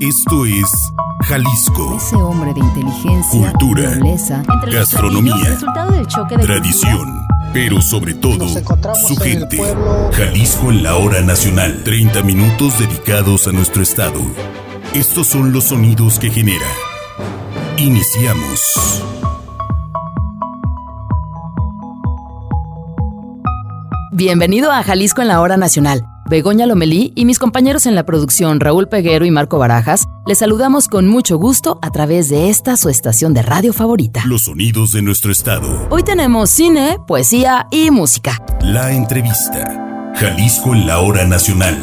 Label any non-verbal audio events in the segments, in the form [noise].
Esto es Jalisco. Ese hombre de inteligencia, Cultura, nobleza, Gastronomía, del choque de Tradición, pero sobre todo su gente. pueblo. Jalisco en la hora nacional. 30 minutos dedicados a nuestro estado. Estos son los sonidos que genera. Iniciamos. Bienvenido a Jalisco en la Hora Nacional. Begoña Lomelí y mis compañeros en la producción Raúl Peguero y Marco Barajas les saludamos con mucho gusto a través de esta su estación de radio favorita. Los sonidos de nuestro estado. Hoy tenemos cine, poesía y música. La entrevista. Jalisco en la hora nacional.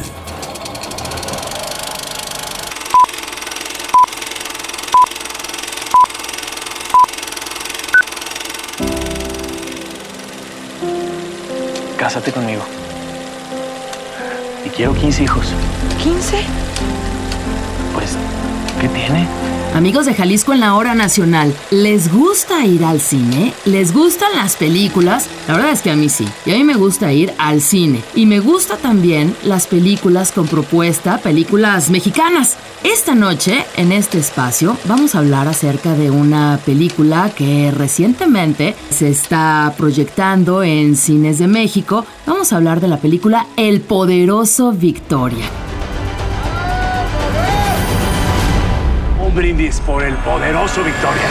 Cásate conmigo. Y quiero 15 hijos. ¿15? Pues, ¿qué tiene? Amigos de Jalisco en la Hora Nacional, ¿les gusta ir al cine? ¿Les gustan las películas? La verdad es que a mí sí. Y a mí me gusta ir al cine. Y me gusta también las películas con propuesta, películas mexicanas. Esta noche, en este espacio, vamos a hablar acerca de una película que recientemente se está proyectando en cines de México. Vamos a hablar de la película El Poderoso Victoria. Un brindis por el poderoso Victoria.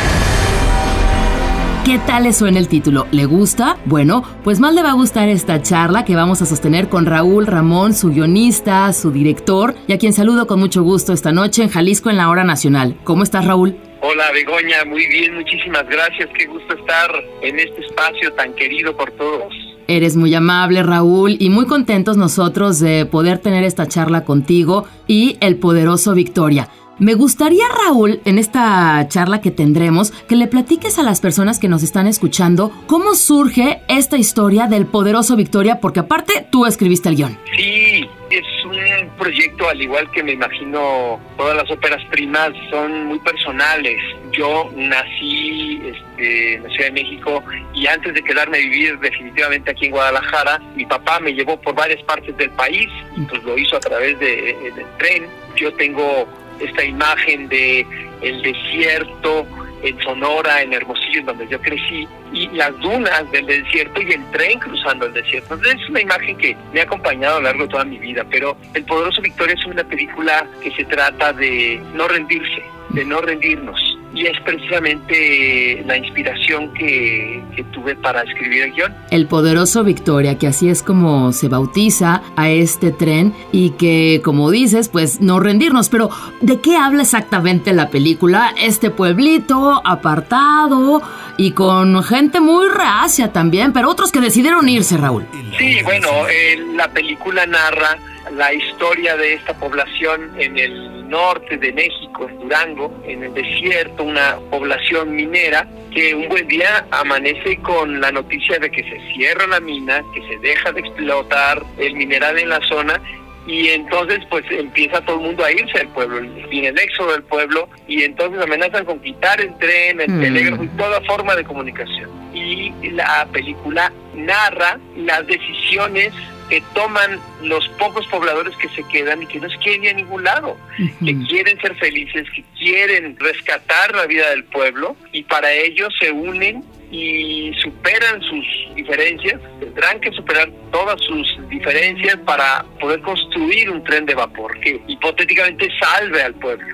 ¿Qué tal le suena el título? ¿Le gusta? Bueno, pues más le va a gustar esta charla que vamos a sostener con Raúl Ramón, su guionista, su director, y a quien saludo con mucho gusto esta noche en Jalisco en la Hora Nacional. ¿Cómo estás, Raúl? Hola Begoña, muy bien, muchísimas gracias. Qué gusto estar en este espacio tan querido por todos. Eres muy amable, Raúl, y muy contentos nosotros de poder tener esta charla contigo y el poderoso Victoria. Me gustaría, Raúl, en esta charla que tendremos, que le platiques a las personas que nos están escuchando cómo surge esta historia del poderoso Victoria, porque aparte tú escribiste el guion. Sí, es un proyecto al igual que me imagino todas las óperas primas son muy personales. Yo nací este, en la Ciudad de México y antes de quedarme a vivir definitivamente aquí en Guadalajara, mi papá me llevó por varias partes del país pues lo hizo a través de, del tren. Yo tengo esta imagen de el desierto en Sonora, en Hermosillo, en donde yo crecí, y las dunas del desierto y el tren cruzando el desierto. Entonces es una imagen que me ha acompañado a lo largo de toda mi vida, pero El Poderoso Victoria es una película que se trata de no rendirse, de no rendirnos. Y es precisamente la inspiración que, que tuve para escribir el guion. El poderoso Victoria, que así es como se bautiza a este tren y que, como dices, pues no rendirnos. Pero, ¿de qué habla exactamente la película? Este pueblito apartado y con gente muy reacia también, pero otros que decidieron irse, Raúl. Sí, bueno, eh, la película narra la historia de esta población en el norte de México, en Durango, en el desierto, una población minera que un buen día amanece con la noticia de que se cierra la mina, que se deja de explotar el mineral en la zona y entonces pues empieza todo el mundo a irse del pueblo, viene el éxodo del pueblo y entonces amenazan con quitar el tren, el Mm. telégrafo y toda forma de comunicación. Y la película narra las decisiones que toman los pocos pobladores que se quedan y que no se quieren ir a ningún lado, que quieren ser felices, que quieren rescatar la vida del pueblo y para ello se unen y superan sus diferencias, tendrán que superar todas sus diferencias para poder construir un tren de vapor que hipotéticamente salve al pueblo.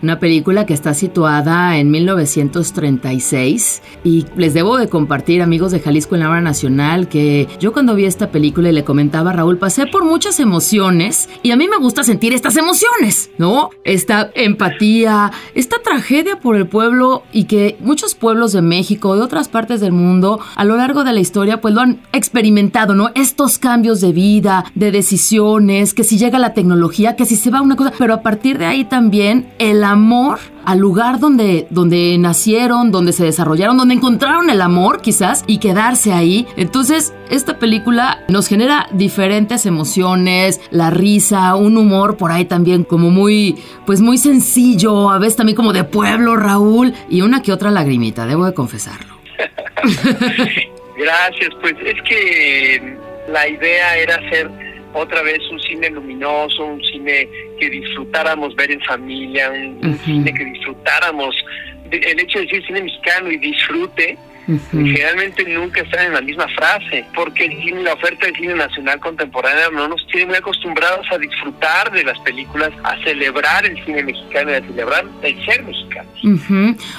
Una película que está situada en 1936 y les debo de compartir amigos de Jalisco en la hora nacional que yo cuando vi esta película y le comentaba a Raúl pasé por muchas emociones y a mí me gusta sentir estas emociones, ¿no? Esta empatía, esta tragedia por el pueblo y que muchos pueblos de México y otras partes del mundo a lo largo de la historia pues lo han experimentado, ¿no? Estos cambios de vida, de decisiones, que si llega la tecnología, que si se va una cosa, pero a partir de ahí también el amor al lugar donde, donde nacieron, donde se desarrollaron, donde encontraron el amor quizás y quedarse ahí. Entonces, esta película nos genera diferentes emociones, la risa, un humor por ahí también como muy, pues muy sencillo, a veces también como de pueblo, Raúl, y una que otra lagrimita, debo de confesarlo. [laughs] Gracias, pues es que la idea era hacer otra vez un cine luminoso, un cine que disfrutáramos ver en familia, un, cine que disfrutáramos. el hecho de decir cine mexicano y disfrute, generalmente nunca están en la misma frase, porque la oferta del cine nacional contemporáneo no nos tiene muy acostumbrados a disfrutar de las películas, a celebrar el cine mexicano y a celebrar el ser mexicano.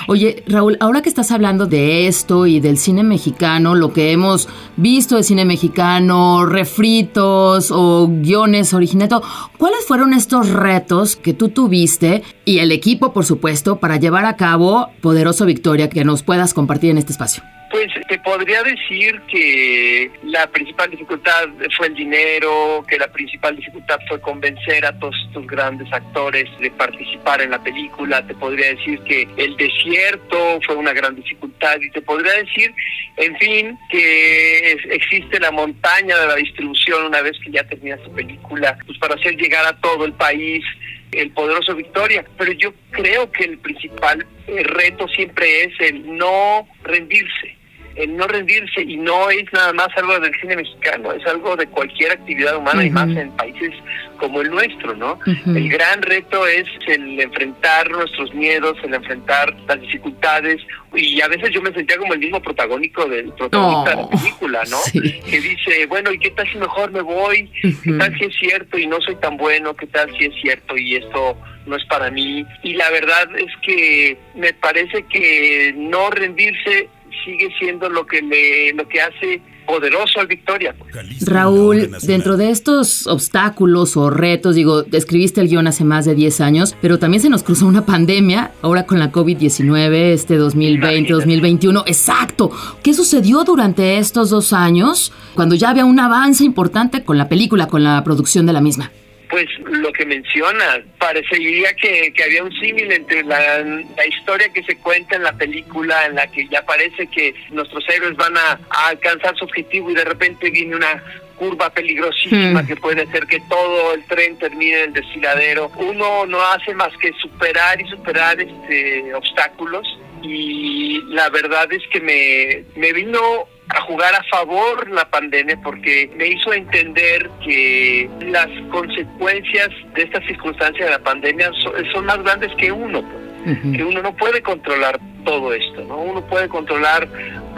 Oye, Raúl, ahora que estás hablando de esto y del cine mexicano, lo que hemos visto de cine mexicano, refritos o guiones originales, ¿cuáles fueron estos retos que tú tuviste y el equipo, por supuesto, para llevar a cabo Poderoso Victoria que nos puedas compartir en este espacio? Pues te podría decir que la principal dificultad fue el dinero, que la principal dificultad fue convencer a todos estos grandes actores de participar en la película, te podría decir que el desierto fue una gran dificultad y te podría decir, en fin, que existe la montaña de la distribución una vez que ya termina su película, pues para hacer llegar a todo el país el poderoso Victoria, pero yo creo que el principal eh, reto siempre es el no rendirse el no rendirse y no es nada más algo del cine mexicano, es algo de cualquier actividad humana y más en países como el nuestro, ¿no? El gran reto es el enfrentar nuestros miedos, el enfrentar las dificultades y a veces yo me sentía como el mismo protagónico del protagonista de la película, ¿no? Que dice, bueno, ¿y qué tal si mejor me voy? ¿Qué tal si es cierto y no soy tan bueno? ¿Qué tal si es cierto y esto no es para mí? Y la verdad es que me parece que no rendirse sigue siendo lo que le, lo que hace poderoso al Victoria. Raúl, dentro de estos obstáculos o retos, digo, escribiste el guion hace más de 10 años, pero también se nos cruzó una pandemia, ahora con la COVID-19, este 2020, 2021. Exacto. ¿Qué sucedió durante estos dos años cuando ya había un avance importante con la película, con la producción de la misma? Pues lo que menciona, parecería que, que había un símil entre la, la, historia que se cuenta en la película, en la que ya parece que nuestros héroes van a, alcanzar su objetivo y de repente viene una curva peligrosísima hmm. que puede hacer que todo el tren termine en el desfiladero. Uno no hace más que superar y superar este obstáculos y la verdad es que me, me vino a jugar a favor la pandemia porque me hizo entender que las consecuencias de esta circunstancia de la pandemia son, más grandes que uno, que uno no puede controlar todo esto, ¿no? Uno puede controlar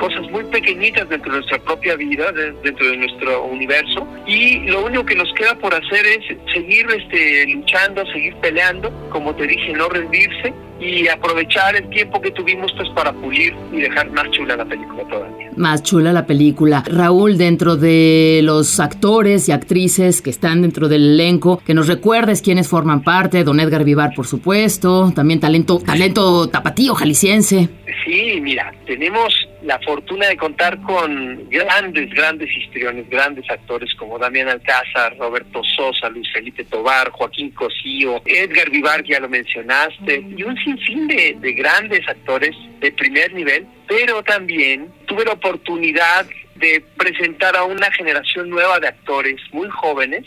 cosas muy pequeñitas dentro de nuestra propia vida, dentro de nuestro universo, y lo único que nos queda por hacer es seguir este, luchando, seguir peleando, como te dije, no rendirse y aprovechar el tiempo que tuvimos pues para pulir y dejar más chula la película todavía. Más chula la película. Raúl, dentro de los actores y actrices que están dentro del elenco, que nos recuerdes quiénes forman parte, don Edgar Vivar por supuesto, también talento, talento tapatío, jalisciense. Sí, mira, tenemos la fortuna de contar con grandes, grandes histriones, grandes actores como Damián Alcázar, Roberto Sosa, Luis Felipe Tobar, Joaquín Cosío, Edgar Vivar, que ya lo mencionaste, y un sinfín de, de grandes actores de primer nivel, pero también tuve la oportunidad de presentar a una generación nueva de actores muy jóvenes,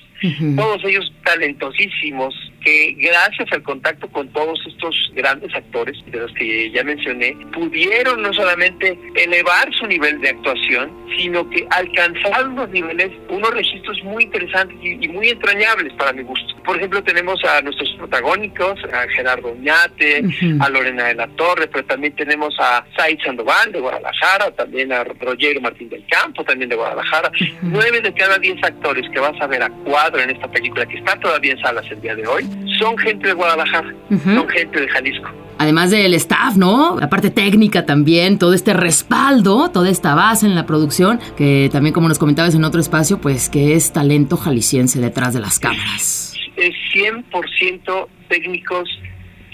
todos ellos talentosísimos, que gracias al contacto con todos estos grandes actores, de los que ya mencioné, pudieron no solamente elevar su nivel de actuación, sino que alcanzaron unos niveles, unos registros muy interesantes y, muy entrañables para mi gusto. Por ejemplo, tenemos a nuestros protagónicos, a Gerardo Uñate, a Lorena de la Torre, pero también tenemos a Said Sandoval de Guadalajara, también a Roger Martín del Campo, también de Guadalajara. Nueve de cada diez actores que vas a ver a cuadro en esta película, que está todavía en salas el día de hoy, son gente de Guadalajara, son gente de Jalisco. Además del staff, ¿no? La parte técnica también, todo este respaldo, toda esta base en la producción, que también como nos comentabas en otro espacio, pues que es talento jalisciense detrás de las cámaras. Es 100% técnicos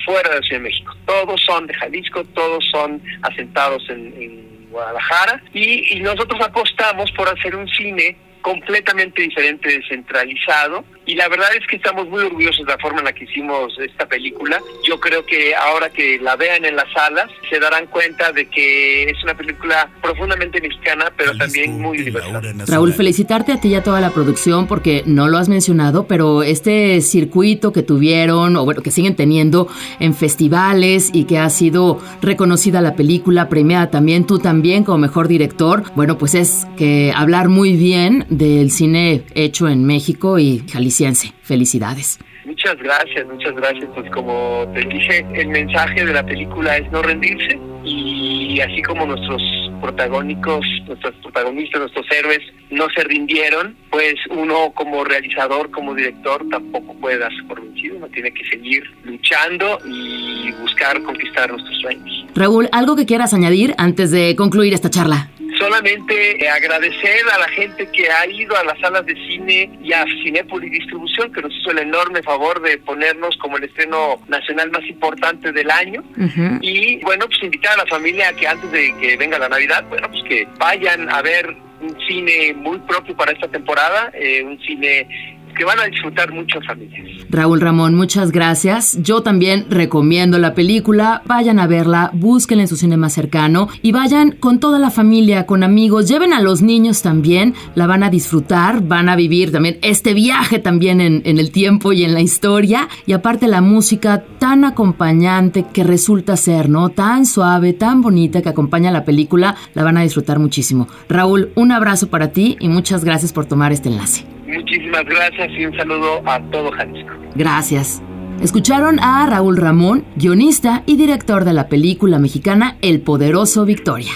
fuera de Ciudad de México. Todos son de Jalisco, todos son asentados en, Guadalajara y nosotros apostamos por hacer un cine completamente diferente, descentralizado y la verdad es que estamos muy orgullosos de la forma en la que hicimos esta película. Yo creo que ahora que la vean en las salas se darán cuenta de que es una película profundamente mexicana, pero también muy universal. Raúl, felicitarte a ti y a toda la producción porque no lo has mencionado, pero este circuito que tuvieron, o bueno, que siguen teniendo en festivales y que ha sido reconocida la película, premiada también, tú también como mejor director, bueno, pues es que hablar muy bien del cine hecho en México y jalisciense. Felicidades. Muchas gracias, muchas gracias. Pues como te dije, el mensaje de la película es no rendirse y así como nuestros protagónicos, nuestros protagonistas, nuestros héroes no se rindieron, pues uno como realizador, como director tampoco puede darse por vencido, uno tiene que seguir luchando y buscar conquistar nuestros sueños. Raúl, ¿algo que quieras añadir antes de concluir esta charla? Solamente agradecer a la gente que ha ido a las salas de cine y a Cinépolis Distribución, que nos hizo el enorme favor de ponernos como el estreno nacional más importante del año. Y bueno, pues invitar a la familia que antes de que venga la Navidad, bueno, pues que vayan a ver un cine muy propio para esta temporada, eh, un cine que van a disfrutar muchas familias. Raúl Ramón, muchas gracias. Yo también recomiendo la película. Vayan a verla, búsquenla en su cine más cercano y vayan con toda la familia, con amigos. Lleven a los niños también, la van a disfrutar, van a vivir también este viaje también en, en el tiempo y en la historia. Y aparte la música tan acompañante que resulta ser, ¿no? Tan suave, tan bonita que acompaña la película, la van a disfrutar muchísimo. Raúl, un abrazo para ti y muchas gracias por tomar este enlace. Muchísimas gracias y un saludo a todo Jalisco. Gracias. Escucharon a Raúl Ramón, guionista y director de la película mexicana El Poderoso Victoria.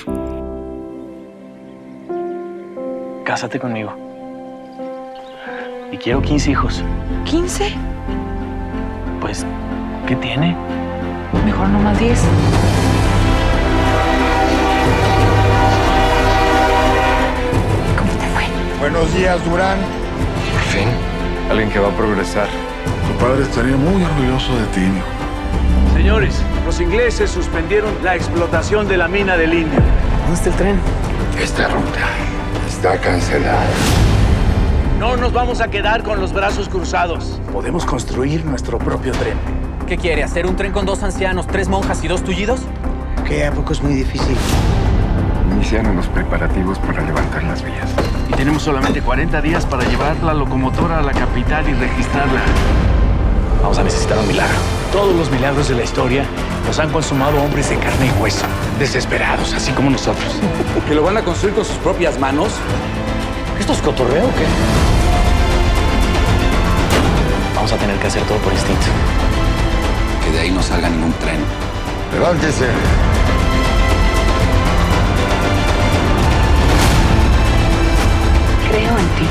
Cásate conmigo. Y quiero 15 hijos. ¿15? Pues, ¿qué tiene? Mejor no más 10. ¿Cómo te fue? Buenos días, Durán. Fin, alguien que va a progresar. Tu padre estaría muy orgulloso de ti, hijo. Señores, los ingleses suspendieron la explotación de la mina del Indio. ¿Dónde está el tren? Esta ruta está cancelada. No nos vamos a quedar con los brazos cruzados. Podemos construir nuestro propio tren. ¿Qué quiere? ¿Hacer un tren con dos ancianos, tres monjas y dos tullidos? Que a poco es muy difícil. Iniciaron los preparativos para levantar las vías. Y tenemos solamente 40 días para llevar la locomotora a la capital y registrarla. Vamos a necesitar un milagro. Todos los milagros de la historia los han consumado hombres de carne y hueso, desesperados, así como nosotros. [laughs] ¿Que lo van a construir con sus propias manos? ¿Esto es cotorreo o qué? Vamos a tener que hacer todo por instinto. Que de ahí no salga ningún tren. Levántese. Creo en ti.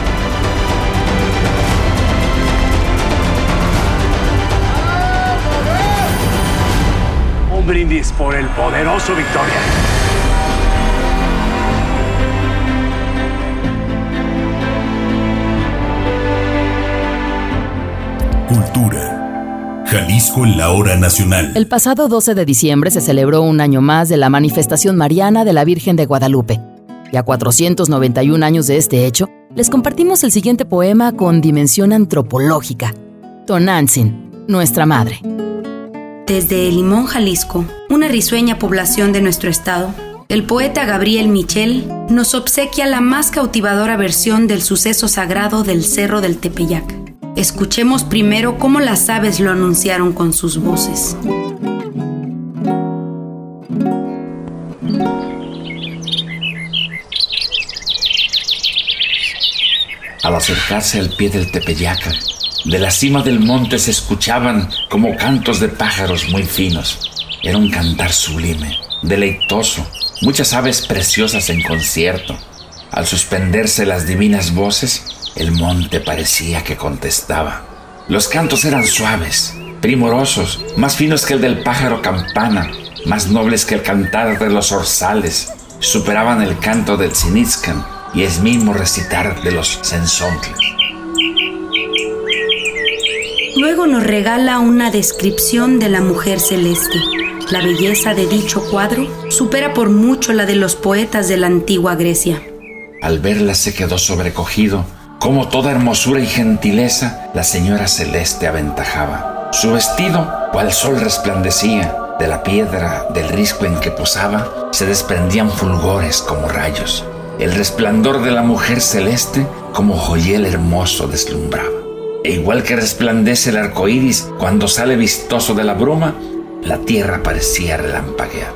Un brindis por el poderoso Victoria. Cultura. Jalisco en la hora nacional. El pasado 12 de diciembre se celebró un año más de la manifestación mariana de la Virgen de Guadalupe. Y a 491 años de este hecho, les compartimos el siguiente poema con dimensión antropológica. Tonantzin, nuestra madre. Desde Limón, Jalisco, una risueña población de nuestro estado, el poeta Gabriel Michel nos obsequia la más cautivadora versión del suceso sagrado del Cerro del Tepeyac. Escuchemos primero cómo las aves lo anunciaron con sus voces. Al acercarse al pie del Tepeyaca, de la cima del monte se escuchaban como cantos de pájaros muy finos. Era un cantar sublime, deleitoso, muchas aves preciosas en concierto. Al suspenderse las divinas voces, el monte parecía que contestaba. Los cantos eran suaves, primorosos, más finos que el del pájaro campana, más nobles que el cantar de los orzales. Superaban el canto del tzinitzcan y el mismo recitar de los sensontles. Luego nos regala una descripción de la mujer celeste. La belleza de dicho cuadro supera por mucho la de los poetas de la antigua Grecia. Al verla se quedó sobrecogido como toda hermosura y gentileza la señora celeste aventajaba. Su vestido, cual sol resplandecía, de la piedra del risco en que posaba, se desprendían fulgores como rayos. El resplandor de la mujer celeste, como joyel hermoso, deslumbraba. E igual que resplandece el arco iris cuando sale vistoso de la bruma, la tierra parecía relampaguear.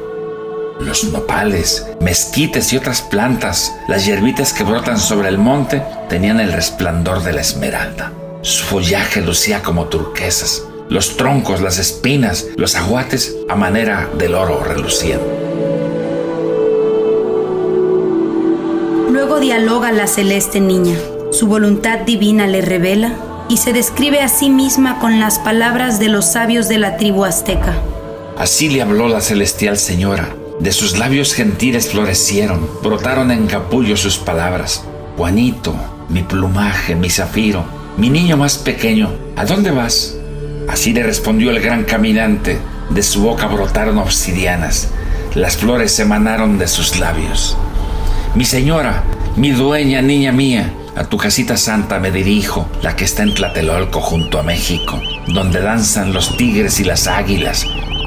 Los nopales, mezquites y otras plantas, las hierbitas que brotan sobre el monte, tenían el resplandor de la esmeralda. Su follaje lucía como turquesas. Los troncos, las espinas, los aguates a manera del oro relucían. Dialoga la celeste niña. Su voluntad divina le revela y se describe a sí misma con las palabras de los sabios de la tribu azteca. Así le habló la celestial señora, de sus labios gentiles florecieron, brotaron en capullo sus palabras. Juanito, mi plumaje, mi zafiro, mi niño más pequeño, ¿a dónde vas? Así le respondió el gran caminante, de su boca brotaron obsidianas, las flores emanaron de sus labios. Mi señora, mi dueña, niña mía, a tu casita santa me dirijo, la que está en Tlatelolco junto a México, donde danzan los tigres y las águilas,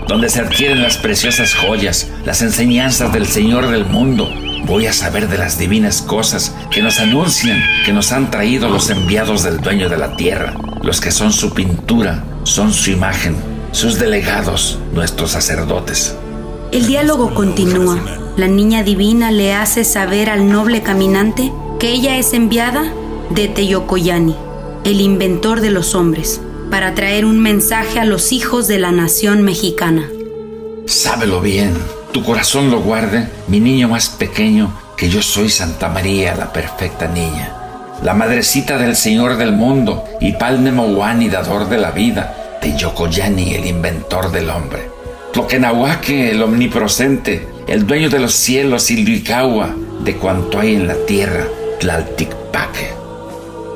donde se adquieren las preciosas joyas, las enseñanzas del Señor del mundo. Voy a saber de las divinas cosas que nos anuncian, que nos han traído los enviados del dueño de la tierra, los que son su pintura, son su imagen, sus delegados, nuestros sacerdotes. El diálogo continúa. La niña divina le hace saber al noble caminante que ella es enviada de Teyocoyani, el inventor de los hombres para traer un mensaje a los hijos de la nación mexicana. Sábelo bien, tu corazón lo guarde, mi niño más pequeño, que yo soy Santa María, la perfecta niña, la madrecita del Señor del mundo y Palnemohuani, dador de la vida, de Yokoyani, el inventor del hombre. Tloquenahuaque, el omnipresente, el dueño de los cielos y Luicagua, de cuanto hay en la tierra, Tlalticpaque.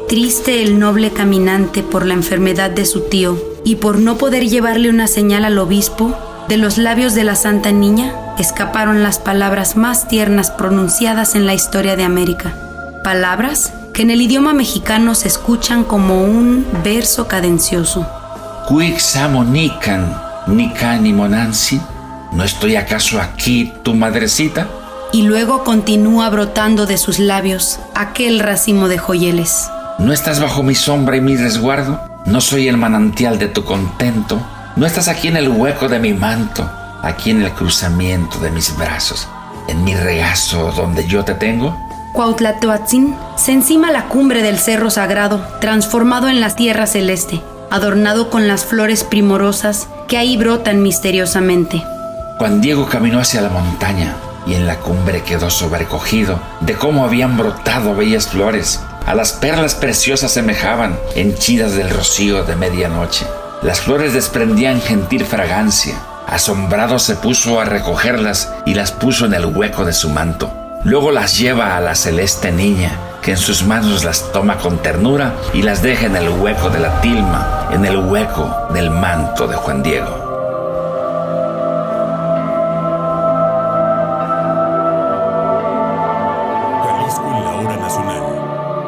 Triste el noble caminante por la enfermedad de su tío y por no poder llevarle una señal al obispo, de los labios de la Santa Niña escaparon las palabras más tiernas pronunciadas en la historia de América. Palabras que en el idioma mexicano se escuchan como un verso cadencioso. Cuixamo nican y monansi, ¿no estoy acaso aquí, tu madrecita? Y luego continúa brotando de sus labios aquel racimo de joyeles. ¿No estás bajo mi sombra y mi resguardo? ¿No soy el manantial de tu contento? ¿No estás aquí en el hueco de mi manto? ¿Aquí en el cruzamiento de mis brazos? ¿En mi regazo donde yo te tengo? Cuautlatoatzin se encima la cumbre del cerro sagrado, transformado en la tierra celeste, adornado con las flores primorosas que ahí brotan misteriosamente. Juan Diego caminó hacia la montaña y en la cumbre quedó sobrecogido de cómo habían brotado bellas flores a las perlas preciosas semejaban, henchidas del rocío de medianoche. Las flores desprendían gentil fragancia. Asombrado se puso a recogerlas y las puso en el hueco de su manto. Luego las lleva a la celeste niña, que en sus manos las toma con ternura y las deja en el hueco de la tilma, en el hueco del manto de Juan Diego.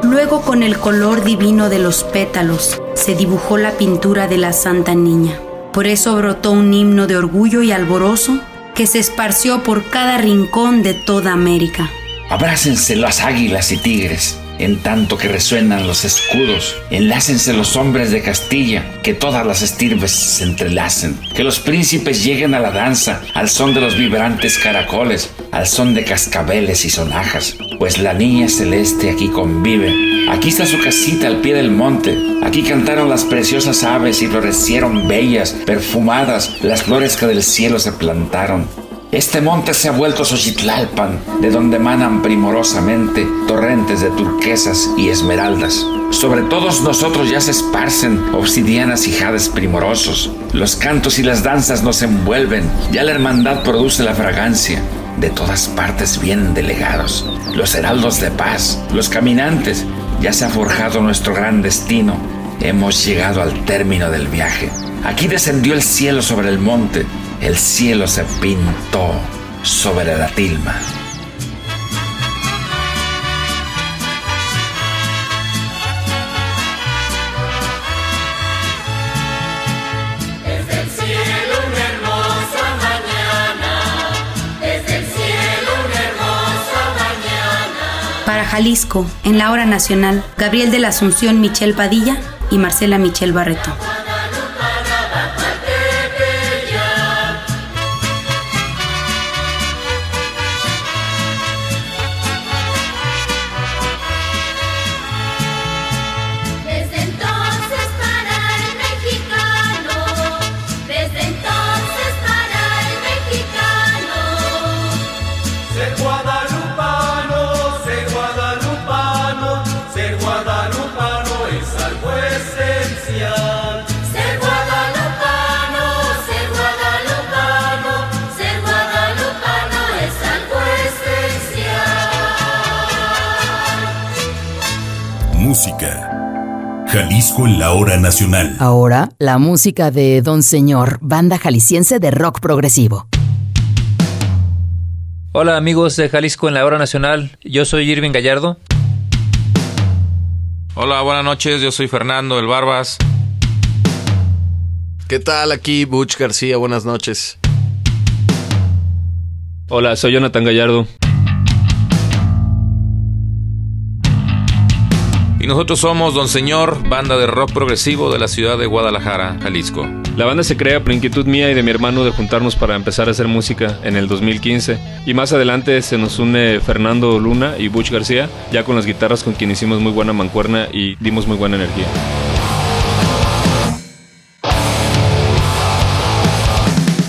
Luego con el color divino de los pétalos se dibujó la pintura de la Santa Niña. Por eso brotó un himno de orgullo y alborozo que se esparció por cada rincón de toda América. Abrácense las águilas y tigres, en tanto que resuenan los escudos. Enlácense los hombres de Castilla, que todas las estirpes se entrelacen. Que los príncipes lleguen a la danza, al son de los vibrantes caracoles, al son de cascabeles y sonajas. Pues la niña celeste aquí convive. Aquí está su casita al pie del monte. Aquí cantaron las preciosas aves y florecieron bellas, perfumadas, las flores que del cielo se plantaron. Este monte se ha vuelto Xochitlalpan, de donde emanan primorosamente torrentes de turquesas y esmeraldas. Sobre todos nosotros ya se esparcen obsidianas y jades primorosos. Los cantos y las danzas nos envuelven, ya la hermandad produce la fragancia. De todas partes vienen delegados, los heraldos de paz, los caminantes. Ya se ha forjado nuestro gran destino. Hemos llegado al término del viaje. Aquí descendió el cielo sobre el monte, el cielo se pintó sobre la tilma. para Jalisco, en la hora nacional, Gabriel de la Asunción Michel Padilla y Marcela Michel Barreto. Música. Jalisco en la hora nacional. Ahora, la música de Don Señor, banda jalisciense de rock progresivo. Hola amigos de Jalisco en la hora nacional, yo soy Irving Gallardo. Hola, buenas noches, yo soy Fernando El Barbas. ¿Qué tal? Aquí Butch García, buenas noches. Hola, soy Jonathan Gallardo. Nosotros somos Don Señor, banda de rock progresivo de la ciudad de Guadalajara, Jalisco. La banda se crea por inquietud mía y de mi hermano de juntarnos para empezar a hacer música en el 2015. Y más adelante se nos une Fernando Luna y Butch García, ya con las guitarras con quien hicimos muy buena mancuerna y dimos muy buena energía.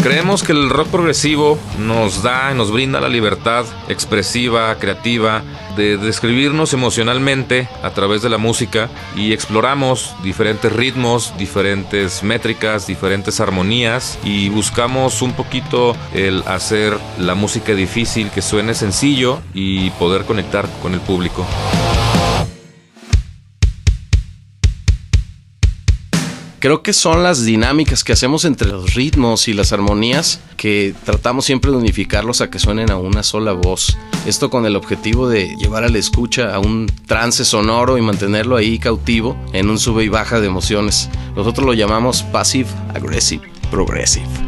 Creemos que el rock progresivo nos da, nos brinda la libertad expresiva, creativa, de describirnos emocionalmente a través de la música y exploramos diferentes ritmos, diferentes métricas, diferentes armonías y buscamos un poquito el hacer la música difícil que suene sencillo y poder conectar con el público. Creo que son las dinámicas que hacemos entre los ritmos y las armonías que tratamos siempre de unificarlos a que suenen a una sola voz. Esto con el objetivo de llevar a la escucha a un trance sonoro y mantenerlo ahí cautivo en un sube y baja de emociones. Nosotros lo llamamos passive aggressive progressive.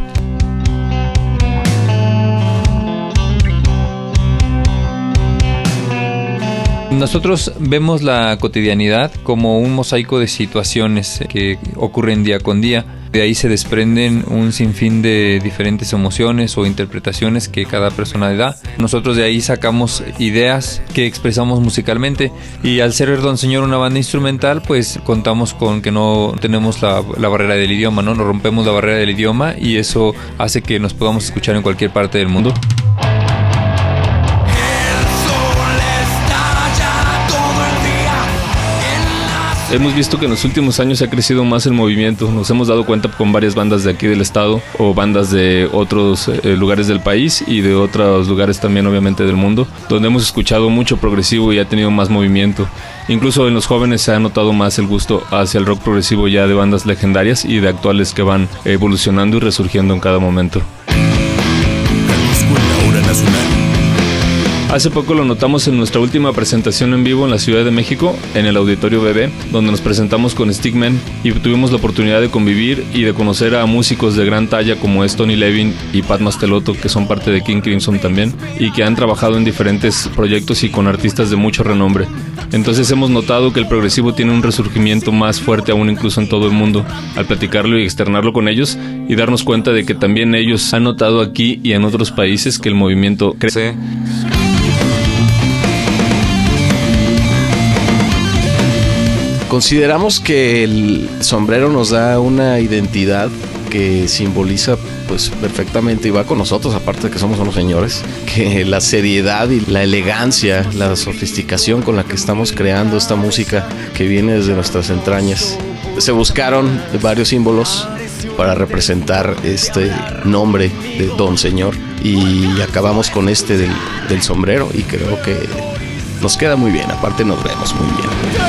Nosotros vemos la cotidianidad como un mosaico de situaciones que ocurren día con día. De ahí se desprenden un sinfín de diferentes emociones o interpretaciones que cada persona da. Nosotros de ahí sacamos ideas que expresamos musicalmente y al ser Don Señor una banda instrumental, pues contamos con que no tenemos la, la barrera del idioma, ¿no? No rompemos la barrera del idioma y eso hace que nos podamos escuchar en cualquier parte del mundo. Hemos visto que en los últimos años ha crecido más el movimiento. Nos hemos dado cuenta con varias bandas de aquí del estado o bandas de otros eh, lugares del país y de otros lugares también obviamente del mundo, donde hemos escuchado mucho progresivo y ha tenido más movimiento. Incluso en los jóvenes se ha notado más el gusto hacia el rock progresivo ya de bandas legendarias y de actuales que van evolucionando y resurgiendo en cada momento. Hace poco lo notamos en nuestra última presentación en vivo en la Ciudad de México, en el Auditorio BB, donde nos presentamos con Stickman y tuvimos la oportunidad de convivir y de conocer a músicos de gran talla como es Tony Levin y Pat Mastelotto, que son parte de King Crimson también, y que han trabajado en diferentes proyectos y con artistas de mucho renombre. Entonces hemos notado que el progresivo tiene un resurgimiento más fuerte aún incluso en todo el mundo, al platicarlo y externarlo con ellos y darnos cuenta de que también ellos han notado aquí y en otros países que el movimiento crece. Consideramos que el sombrero nos da una identidad que simboliza pues perfectamente y va con nosotros, aparte de que somos unos señores, que la seriedad y la elegancia, la sofisticación con la que estamos creando esta música que viene desde nuestras entrañas. Se buscaron varios símbolos para representar este nombre de Don Señor y acabamos con este del, del sombrero y creo que nos queda muy bien, aparte nos vemos muy bien.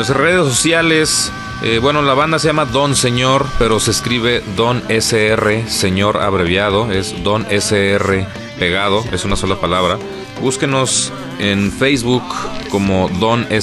Nuestras redes sociales, eh, bueno, la banda se llama Don Señor, pero se escribe Don SR, Señor abreviado, es Don SR pegado, es una sola palabra. Búsquenos en Facebook como donsr.mx.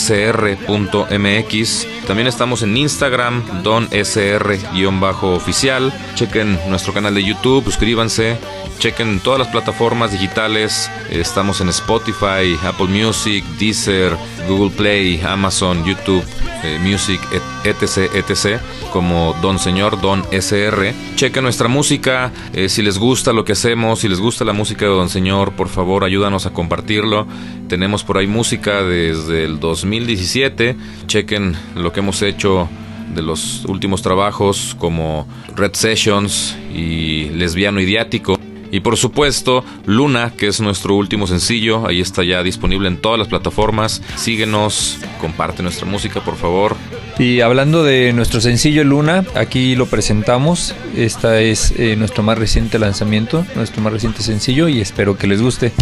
También estamos en Instagram, donsr-oficial. Chequen nuestro canal de YouTube, suscríbanse. Chequen todas las plataformas digitales. Estamos en Spotify, Apple Music, Deezer, Google Play, Amazon, YouTube, eh, Music, et- etc, etc, como Don Señor, Don SR. Chequen nuestra música, eh, si les gusta lo que hacemos, si les gusta la música de Don Señor, por favor ayúdanos a compartirlo. Tenemos por ahí música desde el 2017. Chequen lo que hemos hecho de los últimos trabajos como Red Sessions y Lesbiano Idiático. Y por supuesto, Luna, que es nuestro último sencillo, ahí está ya disponible en todas las plataformas. Síguenos, comparte nuestra música, por favor. Y hablando de nuestro sencillo Luna, aquí lo presentamos. Esta es eh, nuestro más reciente lanzamiento, nuestro más reciente sencillo y espero que les guste.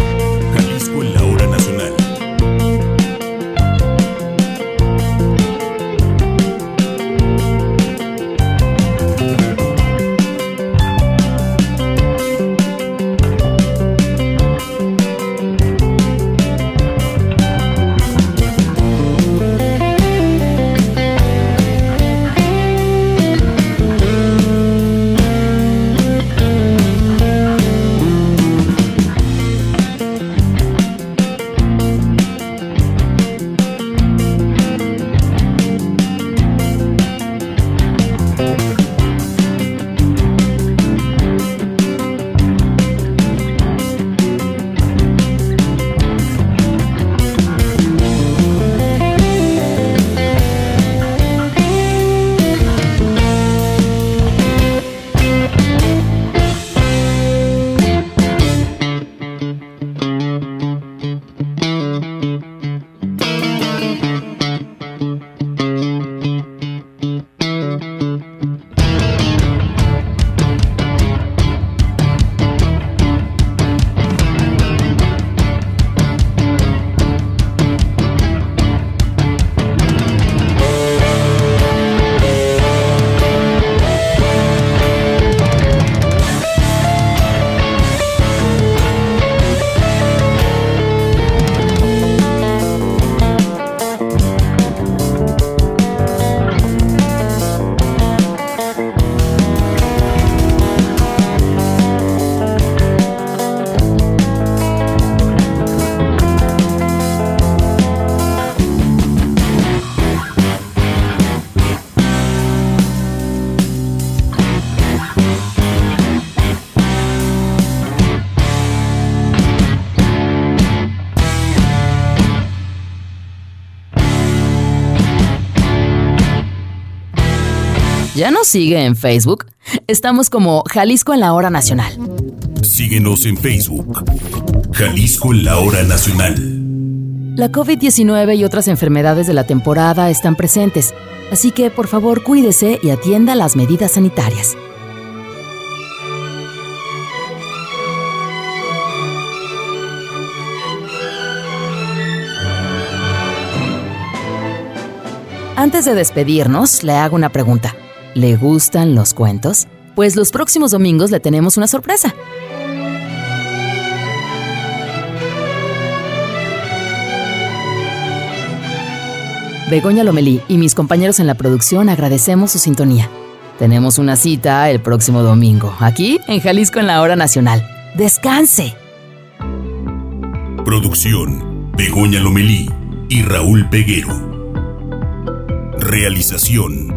Nos sigue en Facebook? Estamos como Jalisco en la hora nacional. Síguenos en Facebook. Jalisco en la hora nacional. La COVID-19 y otras enfermedades de la temporada están presentes, así que por favor cuídese y atienda las medidas sanitarias. Antes de despedirnos, le hago una pregunta. ¿Le gustan los cuentos? Pues los próximos domingos le tenemos una sorpresa. Begoña Lomelí y mis compañeros en la producción agradecemos su sintonía. Tenemos una cita el próximo domingo, aquí en Jalisco en la Hora Nacional. ¡Descanse! Producción: Begoña Lomelí y Raúl Peguero. Realización: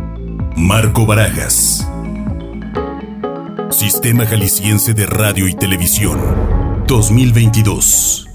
Marco Barajas. Sistema Jalisciense de Radio y Televisión. 2022.